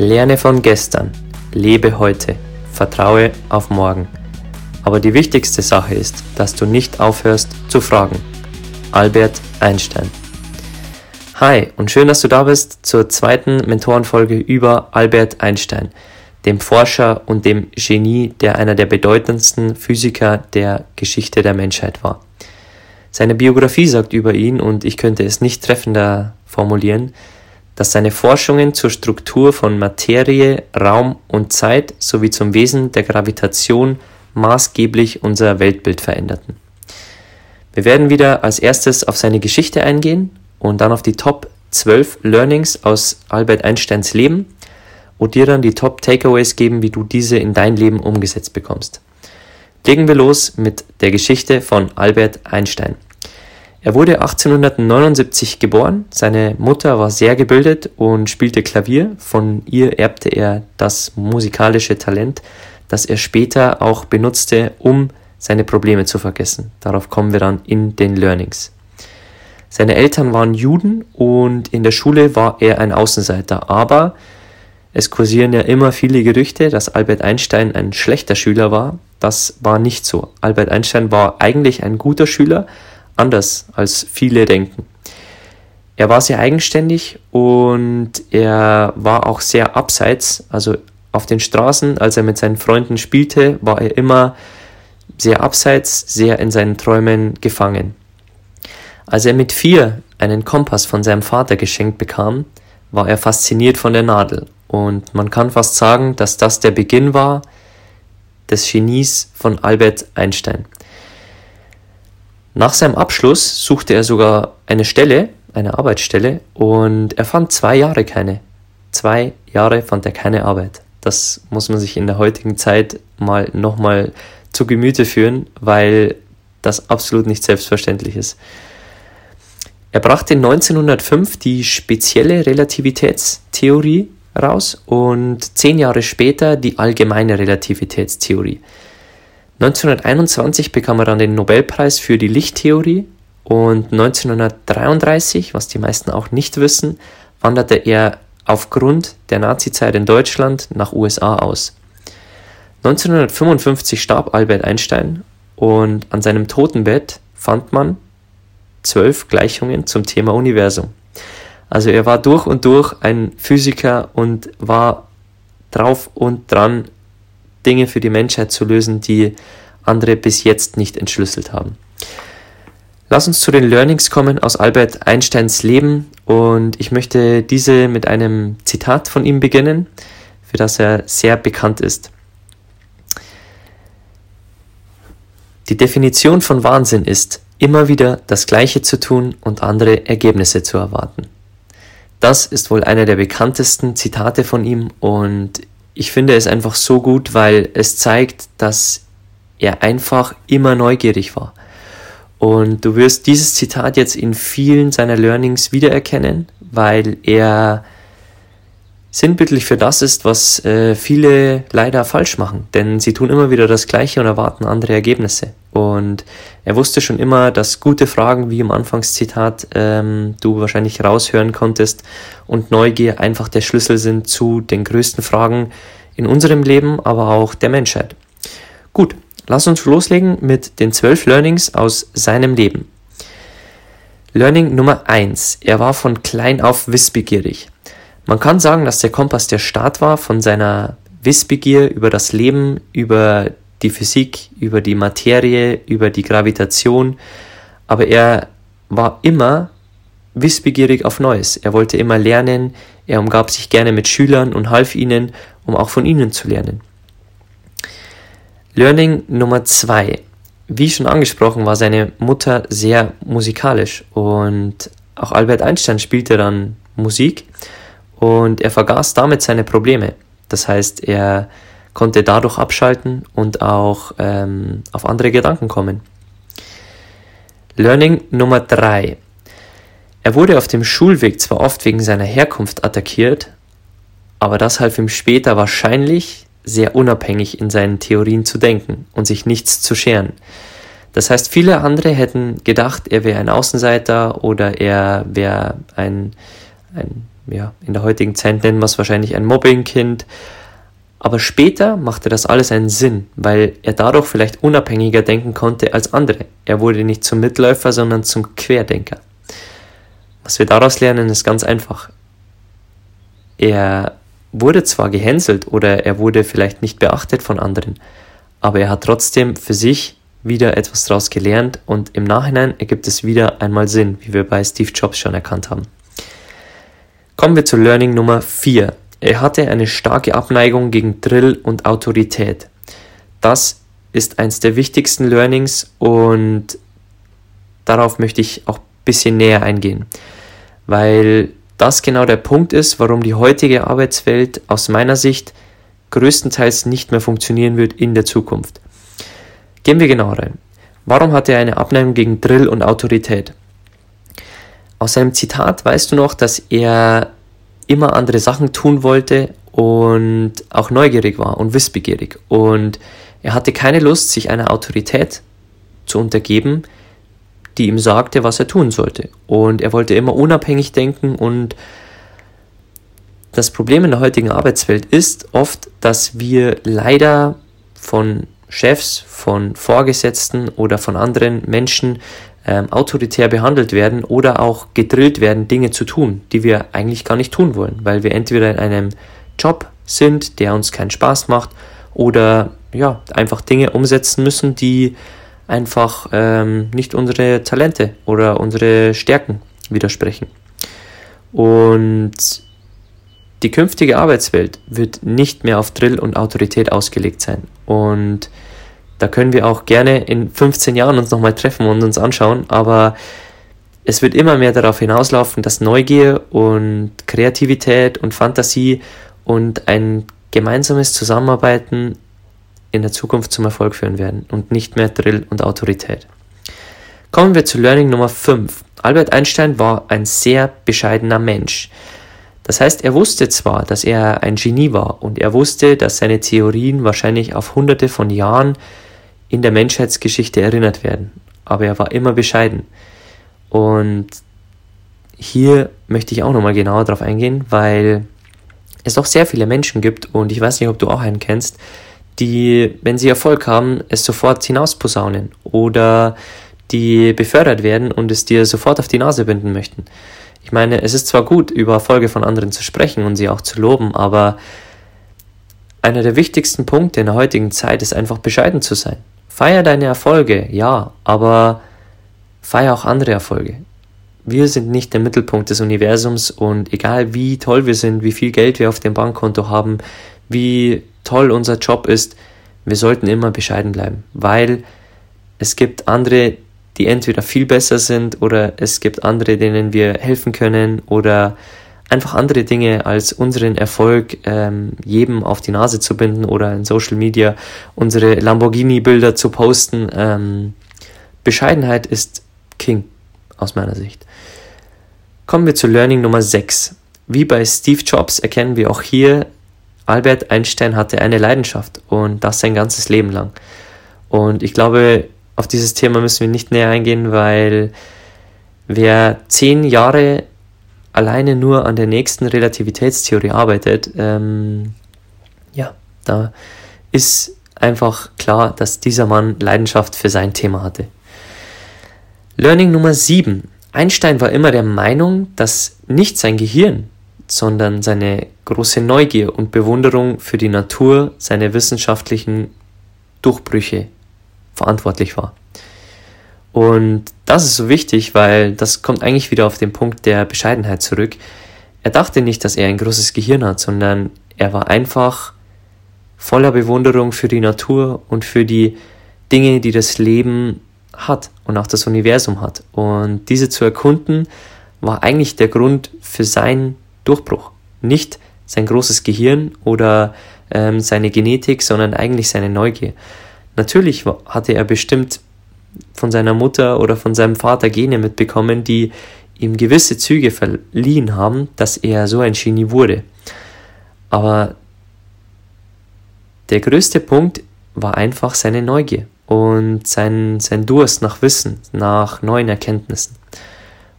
Lerne von gestern, lebe heute, vertraue auf morgen. Aber die wichtigste Sache ist, dass du nicht aufhörst zu fragen. Albert Einstein. Hi und schön, dass du da bist zur zweiten Mentorenfolge über Albert Einstein, dem Forscher und dem Genie, der einer der bedeutendsten Physiker der Geschichte der Menschheit war. Seine Biografie sagt über ihn, und ich könnte es nicht treffender formulieren, dass seine Forschungen zur Struktur von Materie, Raum und Zeit sowie zum Wesen der Gravitation maßgeblich unser Weltbild veränderten. Wir werden wieder als erstes auf seine Geschichte eingehen und dann auf die Top 12 Learnings aus Albert Einsteins Leben und dir dann die Top Takeaways geben, wie du diese in dein Leben umgesetzt bekommst. Legen wir los mit der Geschichte von Albert Einstein. Er wurde 1879 geboren, seine Mutter war sehr gebildet und spielte Klavier, von ihr erbte er das musikalische Talent, das er später auch benutzte, um seine Probleme zu vergessen. Darauf kommen wir dann in den Learnings. Seine Eltern waren Juden und in der Schule war er ein Außenseiter, aber es kursieren ja immer viele Gerüchte, dass Albert Einstein ein schlechter Schüler war. Das war nicht so. Albert Einstein war eigentlich ein guter Schüler, anders als viele denken. Er war sehr eigenständig und er war auch sehr abseits, also auf den Straßen, als er mit seinen Freunden spielte, war er immer sehr abseits, sehr in seinen Träumen gefangen. Als er mit vier einen Kompass von seinem Vater geschenkt bekam, war er fasziniert von der Nadel und man kann fast sagen, dass das der Beginn war des Genies von Albert Einstein. Nach seinem Abschluss suchte er sogar eine Stelle, eine Arbeitsstelle, und er fand zwei Jahre keine. Zwei Jahre fand er keine Arbeit. Das muss man sich in der heutigen Zeit mal nochmal zu Gemüte führen, weil das absolut nicht selbstverständlich ist. Er brachte 1905 die spezielle Relativitätstheorie raus und zehn Jahre später die allgemeine Relativitätstheorie. 1921 bekam er dann den Nobelpreis für die Lichttheorie und 1933, was die meisten auch nicht wissen, wanderte er aufgrund der Nazizeit in Deutschland nach USA aus. 1955 starb Albert Einstein und an seinem Totenbett fand man zwölf Gleichungen zum Thema Universum. Also er war durch und durch ein Physiker und war drauf und dran, Dinge für die Menschheit zu lösen, die andere bis jetzt nicht entschlüsselt haben. Lass uns zu den Learnings kommen aus Albert Einsteins Leben und ich möchte diese mit einem Zitat von ihm beginnen, für das er sehr bekannt ist. Die Definition von Wahnsinn ist, immer wieder das Gleiche zu tun und andere Ergebnisse zu erwarten. Das ist wohl einer der bekanntesten Zitate von ihm und ich finde es einfach so gut, weil es zeigt, dass er einfach immer neugierig war. Und du wirst dieses Zitat jetzt in vielen seiner Learnings wiedererkennen, weil er sinnbildlich für das ist, was äh, viele leider falsch machen. Denn sie tun immer wieder das Gleiche und erwarten andere Ergebnisse. Und er wusste schon immer, dass gute Fragen, wie im Anfangszitat ähm, du wahrscheinlich raushören konntest, und Neugier einfach der Schlüssel sind zu den größten Fragen in unserem Leben, aber auch der Menschheit. Gut, lass uns loslegen mit den zwölf Learnings aus seinem Leben. Learning Nummer eins: Er war von klein auf wissbegierig. Man kann sagen, dass der Kompass der Start war von seiner Wissbegier über das Leben, über die Physik, über die Materie, über die Gravitation, aber er war immer wissbegierig auf Neues. Er wollte immer lernen, er umgab sich gerne mit Schülern und half ihnen, um auch von ihnen zu lernen. Learning Nummer zwei. wie schon angesprochen, war seine Mutter sehr musikalisch und auch Albert Einstein spielte dann Musik und er vergaß damit seine Probleme. Das heißt, er konnte dadurch abschalten und auch ähm, auf andere Gedanken kommen. Learning Nummer 3. Er wurde auf dem Schulweg zwar oft wegen seiner Herkunft attackiert, aber das half ihm später wahrscheinlich sehr unabhängig in seinen Theorien zu denken und sich nichts zu scheren. Das heißt, viele andere hätten gedacht, er wäre ein Außenseiter oder er wäre ein, ein, ja, in der heutigen Zeit nennen wir es wahrscheinlich ein Mobbingkind. Aber später machte das alles einen Sinn, weil er dadurch vielleicht unabhängiger denken konnte als andere. Er wurde nicht zum Mitläufer, sondern zum Querdenker. Was wir daraus lernen, ist ganz einfach. Er wurde zwar gehänselt oder er wurde vielleicht nicht beachtet von anderen, aber er hat trotzdem für sich wieder etwas daraus gelernt und im Nachhinein ergibt es wieder einmal Sinn, wie wir bei Steve Jobs schon erkannt haben. Kommen wir zu Learning Nummer 4. Er hatte eine starke Abneigung gegen Drill und Autorität. Das ist eins der wichtigsten Learnings und darauf möchte ich auch ein bisschen näher eingehen, weil das genau der Punkt ist, warum die heutige Arbeitswelt aus meiner Sicht größtenteils nicht mehr funktionieren wird in der Zukunft. Gehen wir genauer rein. Warum hat er eine Abneigung gegen Drill und Autorität? Aus seinem Zitat weißt du noch, dass er immer andere Sachen tun wollte und auch neugierig war und wissbegierig. Und er hatte keine Lust, sich einer Autorität zu untergeben, die ihm sagte, was er tun sollte. Und er wollte immer unabhängig denken und das Problem in der heutigen Arbeitswelt ist oft, dass wir leider von Chefs, von Vorgesetzten oder von anderen Menschen ähm, autoritär behandelt werden oder auch gedrillt werden, Dinge zu tun, die wir eigentlich gar nicht tun wollen, weil wir entweder in einem Job sind, der uns keinen Spaß macht, oder ja, einfach Dinge umsetzen müssen, die einfach ähm, nicht unsere Talente oder unsere Stärken widersprechen. Und die künftige Arbeitswelt wird nicht mehr auf Drill und Autorität ausgelegt sein. Und da können wir auch gerne in 15 Jahren uns nochmal treffen und uns anschauen, aber es wird immer mehr darauf hinauslaufen, dass Neugier und Kreativität und Fantasie und ein gemeinsames Zusammenarbeiten in der Zukunft zum Erfolg führen werden und nicht mehr Drill und Autorität. Kommen wir zu Learning Nummer 5. Albert Einstein war ein sehr bescheidener Mensch. Das heißt, er wusste zwar, dass er ein Genie war und er wusste, dass seine Theorien wahrscheinlich auf hunderte von Jahren in der Menschheitsgeschichte erinnert werden. Aber er war immer bescheiden. Und hier möchte ich auch nochmal genauer drauf eingehen, weil es doch sehr viele Menschen gibt, und ich weiß nicht, ob du auch einen kennst, die, wenn sie Erfolg haben, es sofort hinausposaunen oder die befördert werden und es dir sofort auf die Nase binden möchten. Ich meine, es ist zwar gut, über Erfolge von anderen zu sprechen und sie auch zu loben, aber einer der wichtigsten Punkte in der heutigen Zeit ist einfach bescheiden zu sein. Feier deine Erfolge, ja, aber feier auch andere Erfolge. Wir sind nicht der Mittelpunkt des Universums und egal wie toll wir sind, wie viel Geld wir auf dem Bankkonto haben, wie toll unser Job ist, wir sollten immer bescheiden bleiben, weil es gibt andere, die entweder viel besser sind oder es gibt andere, denen wir helfen können oder einfach andere Dinge als unseren Erfolg ähm, jedem auf die Nase zu binden oder in Social Media unsere Lamborghini-Bilder zu posten. Ähm, Bescheidenheit ist King aus meiner Sicht. Kommen wir zu Learning Nummer 6. Wie bei Steve Jobs erkennen wir auch hier, Albert Einstein hatte eine Leidenschaft und das sein ganzes Leben lang. Und ich glaube, auf dieses Thema müssen wir nicht näher eingehen, weil wer zehn Jahre alleine nur an der nächsten Relativitätstheorie arbeitet, ähm, ja, da ist einfach klar, dass dieser Mann Leidenschaft für sein Thema hatte. Learning Nummer 7. Einstein war immer der Meinung, dass nicht sein Gehirn, sondern seine große Neugier und Bewunderung für die Natur seine wissenschaftlichen Durchbrüche verantwortlich war. Und das ist so wichtig, weil das kommt eigentlich wieder auf den Punkt der Bescheidenheit zurück. Er dachte nicht, dass er ein großes Gehirn hat, sondern er war einfach voller Bewunderung für die Natur und für die Dinge, die das Leben hat und auch das Universum hat. Und diese zu erkunden, war eigentlich der Grund für seinen Durchbruch. Nicht sein großes Gehirn oder ähm, seine Genetik, sondern eigentlich seine Neugier. Natürlich hatte er bestimmt von seiner Mutter oder von seinem Vater Gene mitbekommen, die ihm gewisse Züge verliehen haben, dass er so ein Genie wurde. Aber der größte Punkt war einfach seine Neugier und sein, sein Durst nach Wissen, nach neuen Erkenntnissen.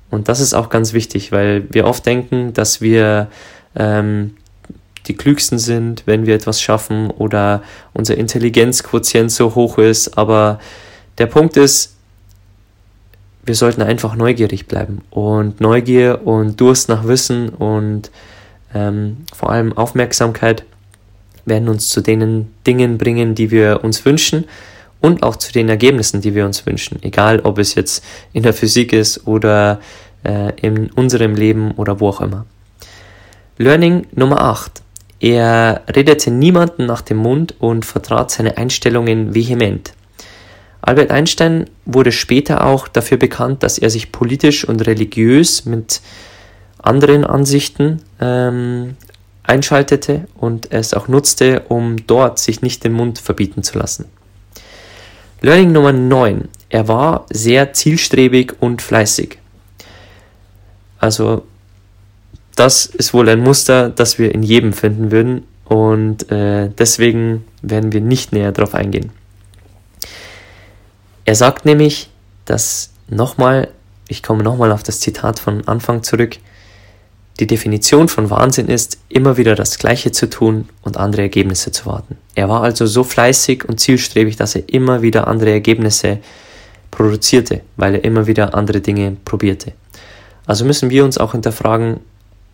Und das ist auch ganz wichtig, weil wir oft denken, dass wir ähm, die klügsten sind, wenn wir etwas schaffen oder unser Intelligenzquotient so hoch ist. Aber der Punkt ist, wir sollten einfach neugierig bleiben. Und Neugier und Durst nach Wissen und ähm, vor allem Aufmerksamkeit werden uns zu den Dingen bringen, die wir uns wünschen und auch zu den Ergebnissen, die wir uns wünschen. Egal, ob es jetzt in der Physik ist oder äh, in unserem Leben oder wo auch immer. Learning Nummer 8. Er redete niemanden nach dem Mund und vertrat seine Einstellungen vehement. Albert Einstein wurde später auch dafür bekannt, dass er sich politisch und religiös mit anderen Ansichten ähm, einschaltete und es auch nutzte, um dort sich nicht den Mund verbieten zu lassen. Learning Nummer 9. Er war sehr zielstrebig und fleißig. Also das ist wohl ein Muster, das wir in jedem finden würden und äh, deswegen werden wir nicht näher darauf eingehen. Er sagt nämlich, dass nochmal, ich komme nochmal auf das Zitat von Anfang zurück, die Definition von Wahnsinn ist, immer wieder das Gleiche zu tun und andere Ergebnisse zu warten. Er war also so fleißig und zielstrebig, dass er immer wieder andere Ergebnisse produzierte, weil er immer wieder andere Dinge probierte. Also müssen wir uns auch hinterfragen,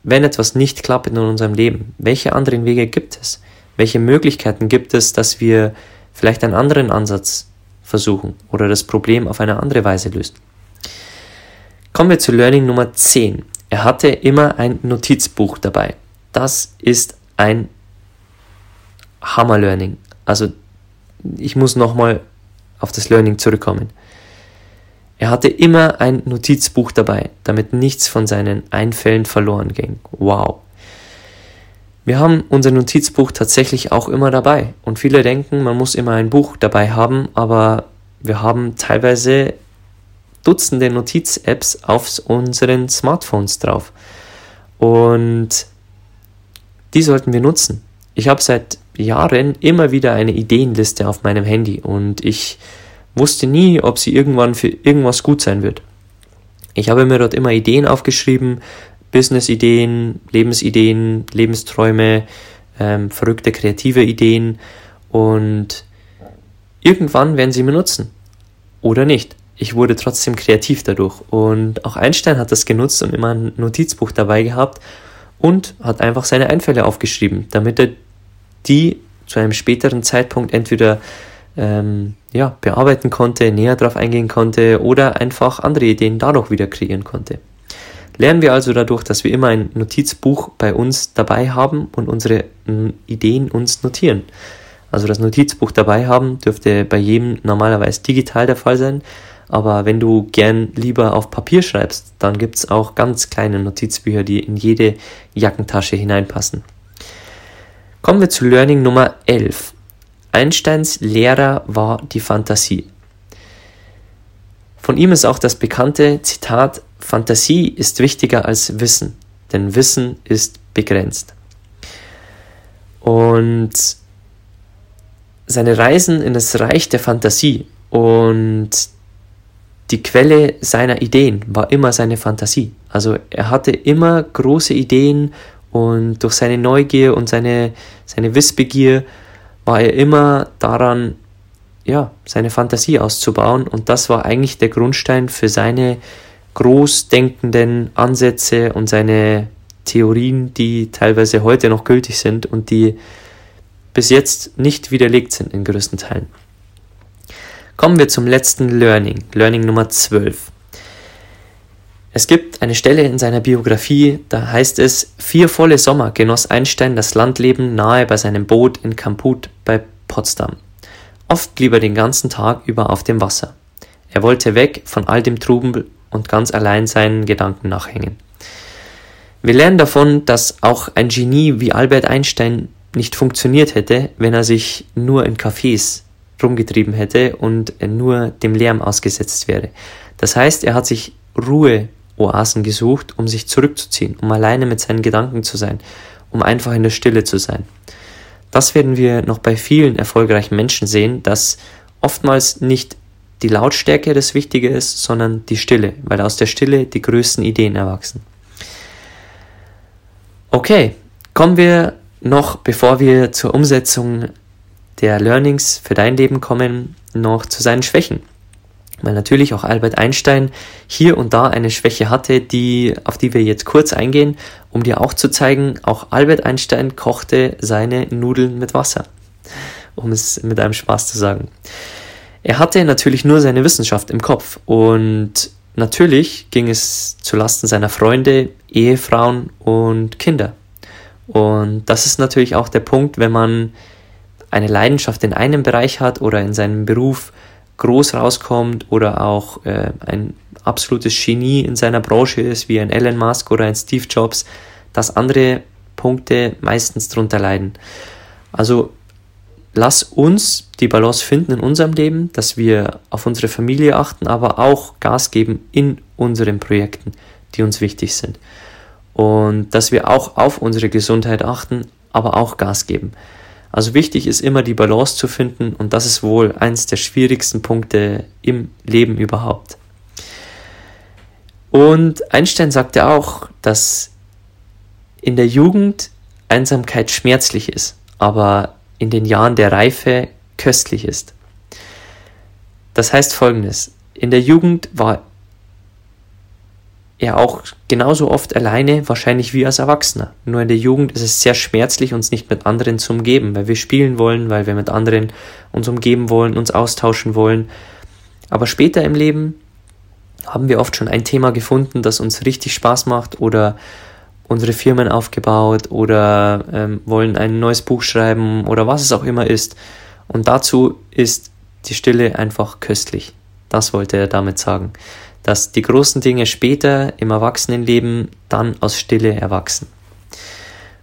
wenn etwas nicht klappt in unserem Leben, welche anderen Wege gibt es? Welche Möglichkeiten gibt es, dass wir vielleicht einen anderen Ansatz versuchen oder das Problem auf eine andere Weise lösen? Kommen wir zu Learning Nummer 10. Er hatte immer ein Notizbuch dabei. Das ist ein Hammer-Learning. Also ich muss nochmal auf das Learning zurückkommen. Er hatte immer ein Notizbuch dabei, damit nichts von seinen Einfällen verloren ging. Wow. Wir haben unser Notizbuch tatsächlich auch immer dabei. Und viele denken, man muss immer ein Buch dabei haben, aber wir haben teilweise Dutzende Notiz-Apps auf unseren Smartphones drauf. Und die sollten wir nutzen. Ich habe seit Jahren immer wieder eine Ideenliste auf meinem Handy und ich wusste nie, ob sie irgendwann für irgendwas gut sein wird. Ich habe mir dort immer Ideen aufgeschrieben, Business-Ideen, Lebensideen, Lebensträume, ähm, verrückte kreative Ideen und irgendwann werden sie mir nutzen. Oder nicht. Ich wurde trotzdem kreativ dadurch. Und auch Einstein hat das genutzt und immer ein Notizbuch dabei gehabt und hat einfach seine Einfälle aufgeschrieben, damit er die zu einem späteren Zeitpunkt entweder ähm, ja, bearbeiten konnte, näher darauf eingehen konnte oder einfach andere Ideen dadurch wieder kreieren konnte. Lernen wir also dadurch, dass wir immer ein Notizbuch bei uns dabei haben und unsere mm, Ideen uns notieren. Also das Notizbuch dabei haben dürfte bei jedem normalerweise digital der Fall sein, aber wenn du gern lieber auf Papier schreibst, dann gibt es auch ganz kleine Notizbücher, die in jede Jackentasche hineinpassen. Kommen wir zu Learning Nummer 11. Einsteins Lehrer war die Fantasie. Von ihm ist auch das bekannte Zitat Fantasie ist wichtiger als Wissen, denn Wissen ist begrenzt. Und seine Reisen in das Reich der Fantasie und die Quelle seiner Ideen war immer seine Fantasie. Also er hatte immer große Ideen und durch seine Neugier und seine, seine Wissbegier war er immer daran, ja, seine Fantasie auszubauen und das war eigentlich der Grundstein für seine großdenkenden Ansätze und seine Theorien, die teilweise heute noch gültig sind und die bis jetzt nicht widerlegt sind in größten Teilen. Kommen wir zum letzten Learning, Learning Nummer 12. Es gibt eine Stelle in seiner Biografie, da heißt es, vier volle Sommer genoss Einstein das Landleben nahe bei seinem Boot in Kamput bei Potsdam. Oft blieb er den ganzen Tag über auf dem Wasser. Er wollte weg von all dem Trubel und ganz allein seinen Gedanken nachhängen. Wir lernen davon, dass auch ein Genie wie Albert Einstein nicht funktioniert hätte, wenn er sich nur in Cafés rumgetrieben hätte und nur dem Lärm ausgesetzt wäre. Das heißt, er hat sich Ruheoasen gesucht, um sich zurückzuziehen, um alleine mit seinen Gedanken zu sein, um einfach in der Stille zu sein. Das werden wir noch bei vielen erfolgreichen Menschen sehen, dass oftmals nicht die Lautstärke das Wichtige ist, sondern die Stille, weil aus der Stille die größten Ideen erwachsen. Okay, kommen wir noch, bevor wir zur Umsetzung der Learnings für dein Leben kommen, noch zu seinen Schwächen. Weil natürlich auch Albert Einstein hier und da eine Schwäche hatte, die, auf die wir jetzt kurz eingehen, um dir auch zu zeigen, auch Albert Einstein kochte seine Nudeln mit Wasser. Um es mit einem Spaß zu sagen. Er hatte natürlich nur seine Wissenschaft im Kopf und natürlich ging es zu Lasten seiner Freunde, Ehefrauen und Kinder. Und das ist natürlich auch der Punkt, wenn man eine Leidenschaft in einem Bereich hat oder in seinem Beruf groß rauskommt oder auch äh, ein absolutes Genie in seiner Branche ist, wie ein Elon Musk oder ein Steve Jobs, dass andere Punkte meistens drunter leiden. Also lass uns die Balance finden in unserem Leben, dass wir auf unsere Familie achten, aber auch Gas geben in unseren Projekten, die uns wichtig sind. Und dass wir auch auf unsere Gesundheit achten, aber auch Gas geben. Also wichtig ist immer die Balance zu finden und das ist wohl eines der schwierigsten Punkte im Leben überhaupt. Und Einstein sagte auch, dass in der Jugend Einsamkeit schmerzlich ist, aber in den Jahren der Reife köstlich ist. Das heißt folgendes, in der Jugend war er auch genauso oft alleine, wahrscheinlich wie als Erwachsener. Nur in der Jugend ist es sehr schmerzlich, uns nicht mit anderen zu umgeben, weil wir spielen wollen, weil wir mit anderen uns umgeben wollen, uns austauschen wollen. Aber später im Leben haben wir oft schon ein Thema gefunden, das uns richtig Spaß macht oder unsere Firmen aufgebaut oder ähm, wollen ein neues Buch schreiben oder was es auch immer ist. Und dazu ist die Stille einfach köstlich. Das wollte er damit sagen dass die großen Dinge später im Erwachsenenleben dann aus Stille erwachsen.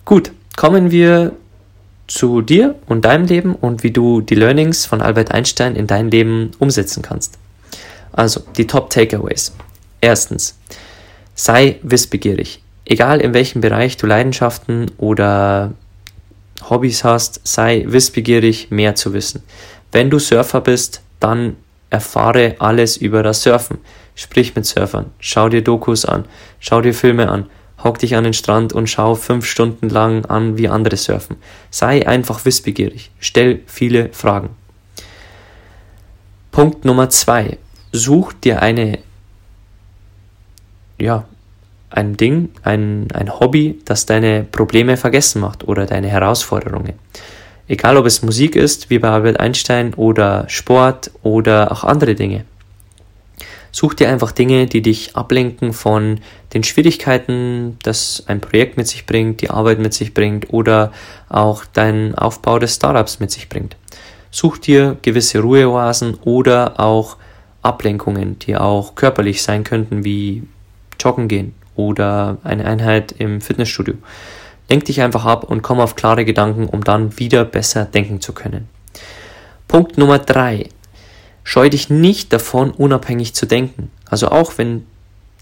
Gut, kommen wir zu dir und deinem Leben und wie du die Learnings von Albert Einstein in dein Leben umsetzen kannst. Also, die Top Takeaways. Erstens, sei wissbegierig. Egal in welchem Bereich du Leidenschaften oder Hobbys hast, sei wissbegierig, mehr zu wissen. Wenn du Surfer bist, dann erfahre alles über das Surfen. Sprich mit Surfern, schau dir Dokus an, schau dir Filme an, hock dich an den Strand und schau fünf Stunden lang an, wie andere surfen. Sei einfach wissbegierig, stell viele Fragen. Punkt Nummer zwei. Such dir eine, ja, ein Ding, ein, ein Hobby, das deine Probleme vergessen macht oder deine Herausforderungen. Egal ob es Musik ist, wie bei Albert Einstein, oder Sport oder auch andere Dinge. Such dir einfach Dinge, die dich ablenken von den Schwierigkeiten, das ein Projekt mit sich bringt, die Arbeit mit sich bringt oder auch dein Aufbau des Startups mit sich bringt. Such dir gewisse Ruheoasen oder auch Ablenkungen, die auch körperlich sein könnten, wie Joggen gehen oder eine Einheit im Fitnessstudio. Denk dich einfach ab und komm auf klare Gedanken, um dann wieder besser denken zu können. Punkt Nummer drei. Scheu dich nicht davon, unabhängig zu denken. Also auch wenn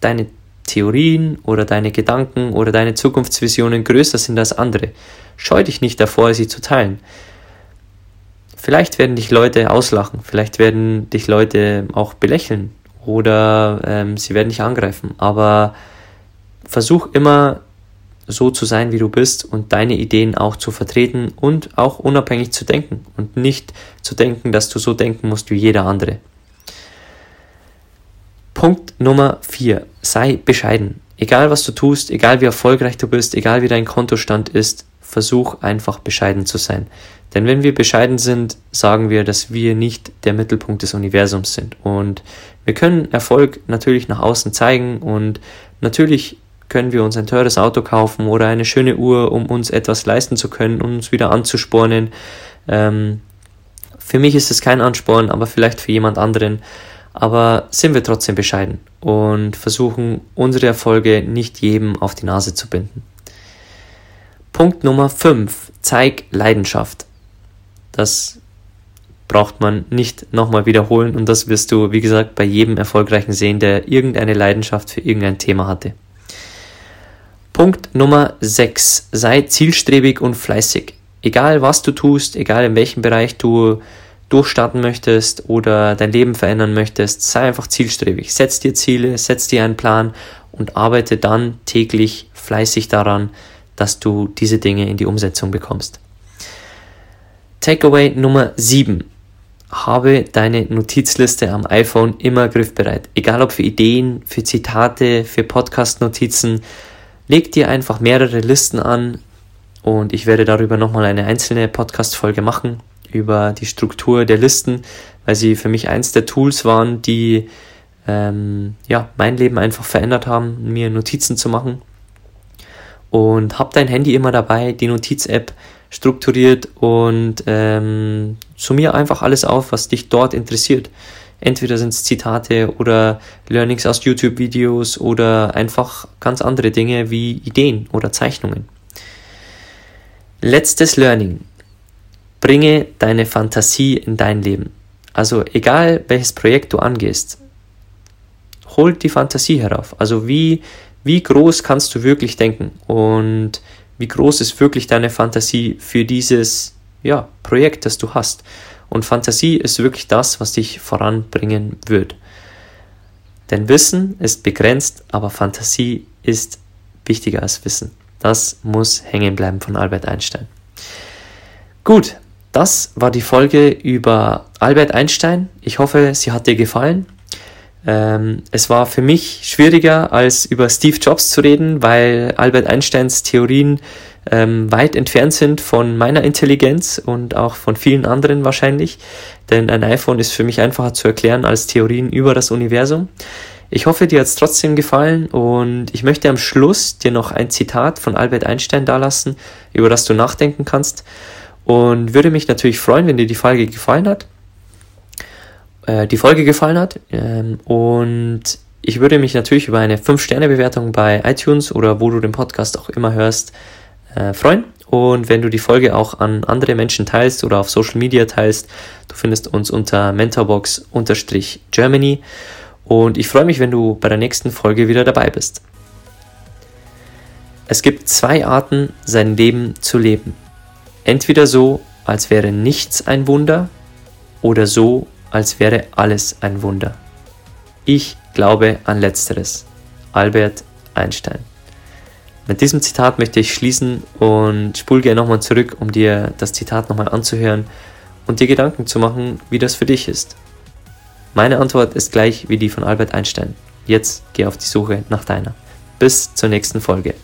deine Theorien oder deine Gedanken oder deine Zukunftsvisionen größer sind als andere, scheu dich nicht davor, sie zu teilen. Vielleicht werden dich Leute auslachen, vielleicht werden dich Leute auch belächeln oder ähm, sie werden dich angreifen, aber versuch immer so zu sein, wie du bist und deine Ideen auch zu vertreten und auch unabhängig zu denken und nicht zu denken, dass du so denken musst wie jeder andere. Punkt Nummer 4. Sei bescheiden. Egal was du tust, egal wie erfolgreich du bist, egal wie dein Kontostand ist, versuch einfach bescheiden zu sein. Denn wenn wir bescheiden sind, sagen wir, dass wir nicht der Mittelpunkt des Universums sind. Und wir können Erfolg natürlich nach außen zeigen und natürlich können wir uns ein teures Auto kaufen oder eine schöne Uhr, um uns etwas leisten zu können, um uns wieder anzuspornen, ähm, Für mich ist es kein Ansporn, aber vielleicht für jemand anderen. Aber sind wir trotzdem bescheiden und versuchen unsere Erfolge nicht jedem auf die Nase zu binden. Punkt Nummer 5. Zeig Leidenschaft. Das braucht man nicht nochmal wiederholen und das wirst du, wie gesagt, bei jedem Erfolgreichen sehen, der irgendeine Leidenschaft für irgendein Thema hatte. Punkt Nummer 6. Sei zielstrebig und fleißig. Egal was du tust, egal in welchem Bereich du durchstarten möchtest oder dein Leben verändern möchtest, sei einfach zielstrebig. Setz dir Ziele, setz dir einen Plan und arbeite dann täglich fleißig daran, dass du diese Dinge in die Umsetzung bekommst. Takeaway Nummer 7. Habe deine Notizliste am iPhone immer griffbereit. Egal ob für Ideen, für Zitate, für Podcast-Notizen, leg dir einfach mehrere Listen an und ich werde darüber nochmal eine einzelne Podcast-Folge machen, über die Struktur der Listen, weil sie für mich eins der Tools waren, die ähm, ja, mein Leben einfach verändert haben, mir Notizen zu machen. Und hab dein Handy immer dabei, die Notiz-App strukturiert und ähm, summier einfach alles auf, was dich dort interessiert. Entweder sind es Zitate oder Learnings aus YouTube-Videos oder einfach ganz andere Dinge wie Ideen oder Zeichnungen. Letztes Learning. Bringe deine Fantasie in dein Leben. Also egal welches Projekt du angehst, holt die Fantasie herauf. Also wie, wie groß kannst du wirklich denken und wie groß ist wirklich deine Fantasie für dieses ja, Projekt, das du hast. Und Fantasie ist wirklich das, was dich voranbringen wird. Denn Wissen ist begrenzt, aber Fantasie ist wichtiger als Wissen. Das muss hängen bleiben von Albert Einstein. Gut, das war die Folge über Albert Einstein. Ich hoffe, sie hat dir gefallen. Ähm, es war für mich schwieriger, als über Steve Jobs zu reden, weil Albert Einsteins Theorien ähm, weit entfernt sind von meiner Intelligenz und auch von vielen anderen wahrscheinlich. Denn ein iPhone ist für mich einfacher zu erklären als Theorien über das Universum. Ich hoffe, dir hat es trotzdem gefallen und ich möchte am Schluss dir noch ein Zitat von Albert Einstein dalassen, über das du nachdenken kannst. Und würde mich natürlich freuen, wenn dir die Folge gefallen hat. Äh, die Folge gefallen hat. Ähm, und ich würde mich natürlich über eine 5-Sterne-Bewertung bei iTunes oder wo du den Podcast auch immer hörst, äh, freuen. Und wenn du die Folge auch an andere Menschen teilst oder auf Social Media teilst, du findest uns unter mentorbox-germany. Und ich freue mich, wenn du bei der nächsten Folge wieder dabei bist. Es gibt zwei Arten, sein Leben zu leben. Entweder so, als wäre nichts ein Wunder, oder so, als wäre alles ein Wunder. Ich glaube an letzteres. Albert Einstein. Mit diesem Zitat möchte ich schließen und spul gerne nochmal zurück, um dir das Zitat nochmal anzuhören und dir Gedanken zu machen, wie das für dich ist. Meine Antwort ist gleich wie die von Albert Einstein. Jetzt geh auf die Suche nach deiner. Bis zur nächsten Folge.